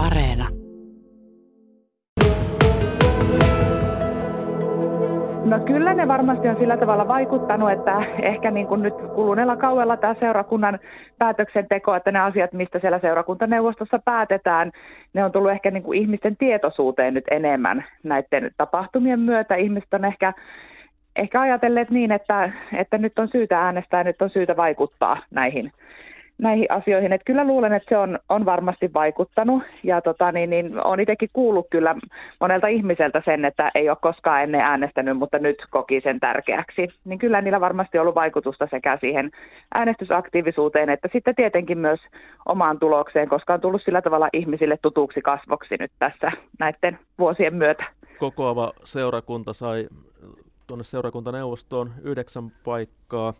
Areena. No kyllä ne varmasti on sillä tavalla vaikuttanut, että ehkä niin kuin nyt kuluneella kauella tämä seurakunnan päätöksenteko, että ne asiat, mistä siellä seurakuntaneuvostossa päätetään, ne on tullut ehkä niin kuin ihmisten tietoisuuteen nyt enemmän näiden tapahtumien myötä. Ihmiset on ehkä, ehkä ajatelleet niin, että, että nyt on syytä äänestää, nyt on syytä vaikuttaa näihin näihin asioihin. Että kyllä luulen, että se on, on varmasti vaikuttanut ja tota, niin, niin, olen itsekin kuullut kyllä monelta ihmiseltä sen, että ei ole koskaan ennen äänestänyt, mutta nyt koki sen tärkeäksi. Niin kyllä niillä varmasti ollut vaikutusta sekä siihen äänestysaktiivisuuteen että sitten tietenkin myös omaan tulokseen, koska on tullut sillä tavalla ihmisille tutuksi kasvoksi nyt tässä näiden vuosien myötä. Kokoava seurakunta sai tuonne seurakuntaneuvostoon yhdeksän paikkaa.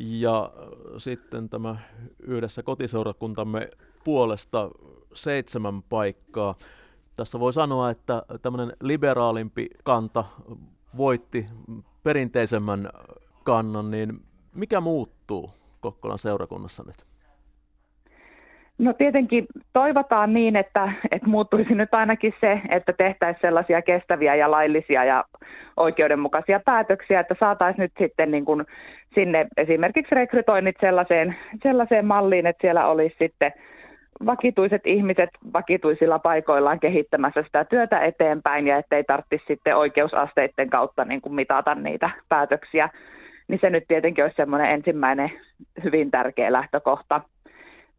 Ja sitten tämä yhdessä kotiseurakuntamme puolesta seitsemän paikkaa. Tässä voi sanoa, että tämmöinen liberaalimpi kanta voitti perinteisemmän kannan, niin mikä muuttuu Kokkolan seurakunnassa nyt? No tietenkin toivotaan niin, että, että muuttuisi nyt ainakin se, että tehtäisiin sellaisia kestäviä ja laillisia ja oikeudenmukaisia päätöksiä, että saataisiin nyt sitten niin kuin sinne esimerkiksi rekrytoinnit sellaiseen, sellaiseen malliin, että siellä olisi sitten vakituiset ihmiset vakituisilla paikoillaan kehittämässä sitä työtä eteenpäin ja ettei tarvitsisi sitten oikeusasteiden kautta niin kuin mitata niitä päätöksiä, niin se nyt tietenkin olisi semmoinen ensimmäinen hyvin tärkeä lähtökohta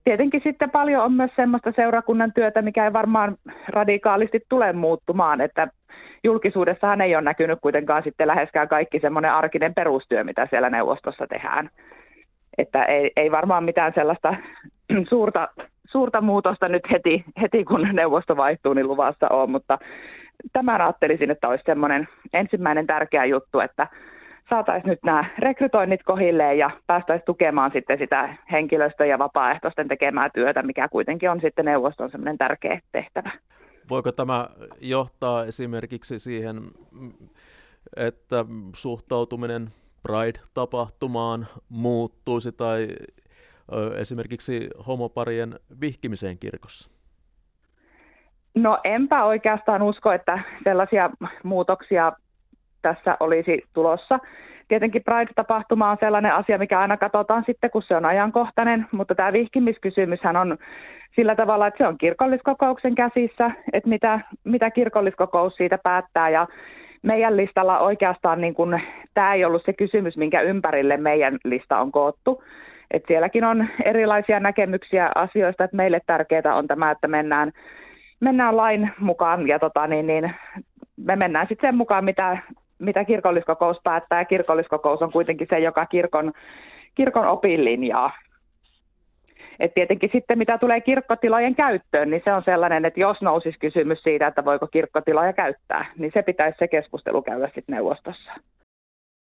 tietenkin sitten paljon on myös semmoista seurakunnan työtä, mikä ei varmaan radikaalisti tule muuttumaan, että julkisuudessahan ei ole näkynyt kuitenkaan sitten läheskään kaikki semmoinen arkinen perustyö, mitä siellä neuvostossa tehdään. Että ei, ei varmaan mitään sellaista suurta, suurta muutosta nyt heti, heti, kun neuvosto vaihtuu, niin luvassa on, mutta tämän ajattelisin, että olisi semmoinen ensimmäinen tärkeä juttu, että saataisiin nyt nämä rekrytoinnit kohilleen ja päästäisiin tukemaan sitten sitä henkilöstö- ja vapaaehtoisten tekemää työtä, mikä kuitenkin on sitten neuvoston semmoinen tärkeä tehtävä. Voiko tämä johtaa esimerkiksi siihen, että suhtautuminen Pride-tapahtumaan muuttuisi tai esimerkiksi homoparien vihkimiseen kirkossa? No enpä oikeastaan usko, että sellaisia muutoksia tässä olisi tulossa. Tietenkin Pride-tapahtuma on sellainen asia, mikä aina katsotaan sitten, kun se on ajankohtainen, mutta tämä vihkimiskysymyshän on sillä tavalla, että se on kirkolliskokouksen käsissä, että mitä, mitä kirkolliskokous siitä päättää ja meidän listalla oikeastaan niin kun, tämä ei ollut se kysymys, minkä ympärille meidän lista on koottu. Et sielläkin on erilaisia näkemyksiä asioista, että meille tärkeää on tämä, että mennään, mennään lain mukaan ja tota, niin, niin, me mennään sitten sen mukaan, mitä mitä kirkolliskokous päättää. Kirkolliskokous on kuitenkin se, joka kirkon, kirkon opin linjaa. Et tietenkin sitten mitä tulee kirkkotilojen käyttöön, niin se on sellainen, että jos nousisi kysymys siitä, että voiko kirkkotiloja käyttää, niin se pitäisi se keskustelu käydä sitten neuvostossa.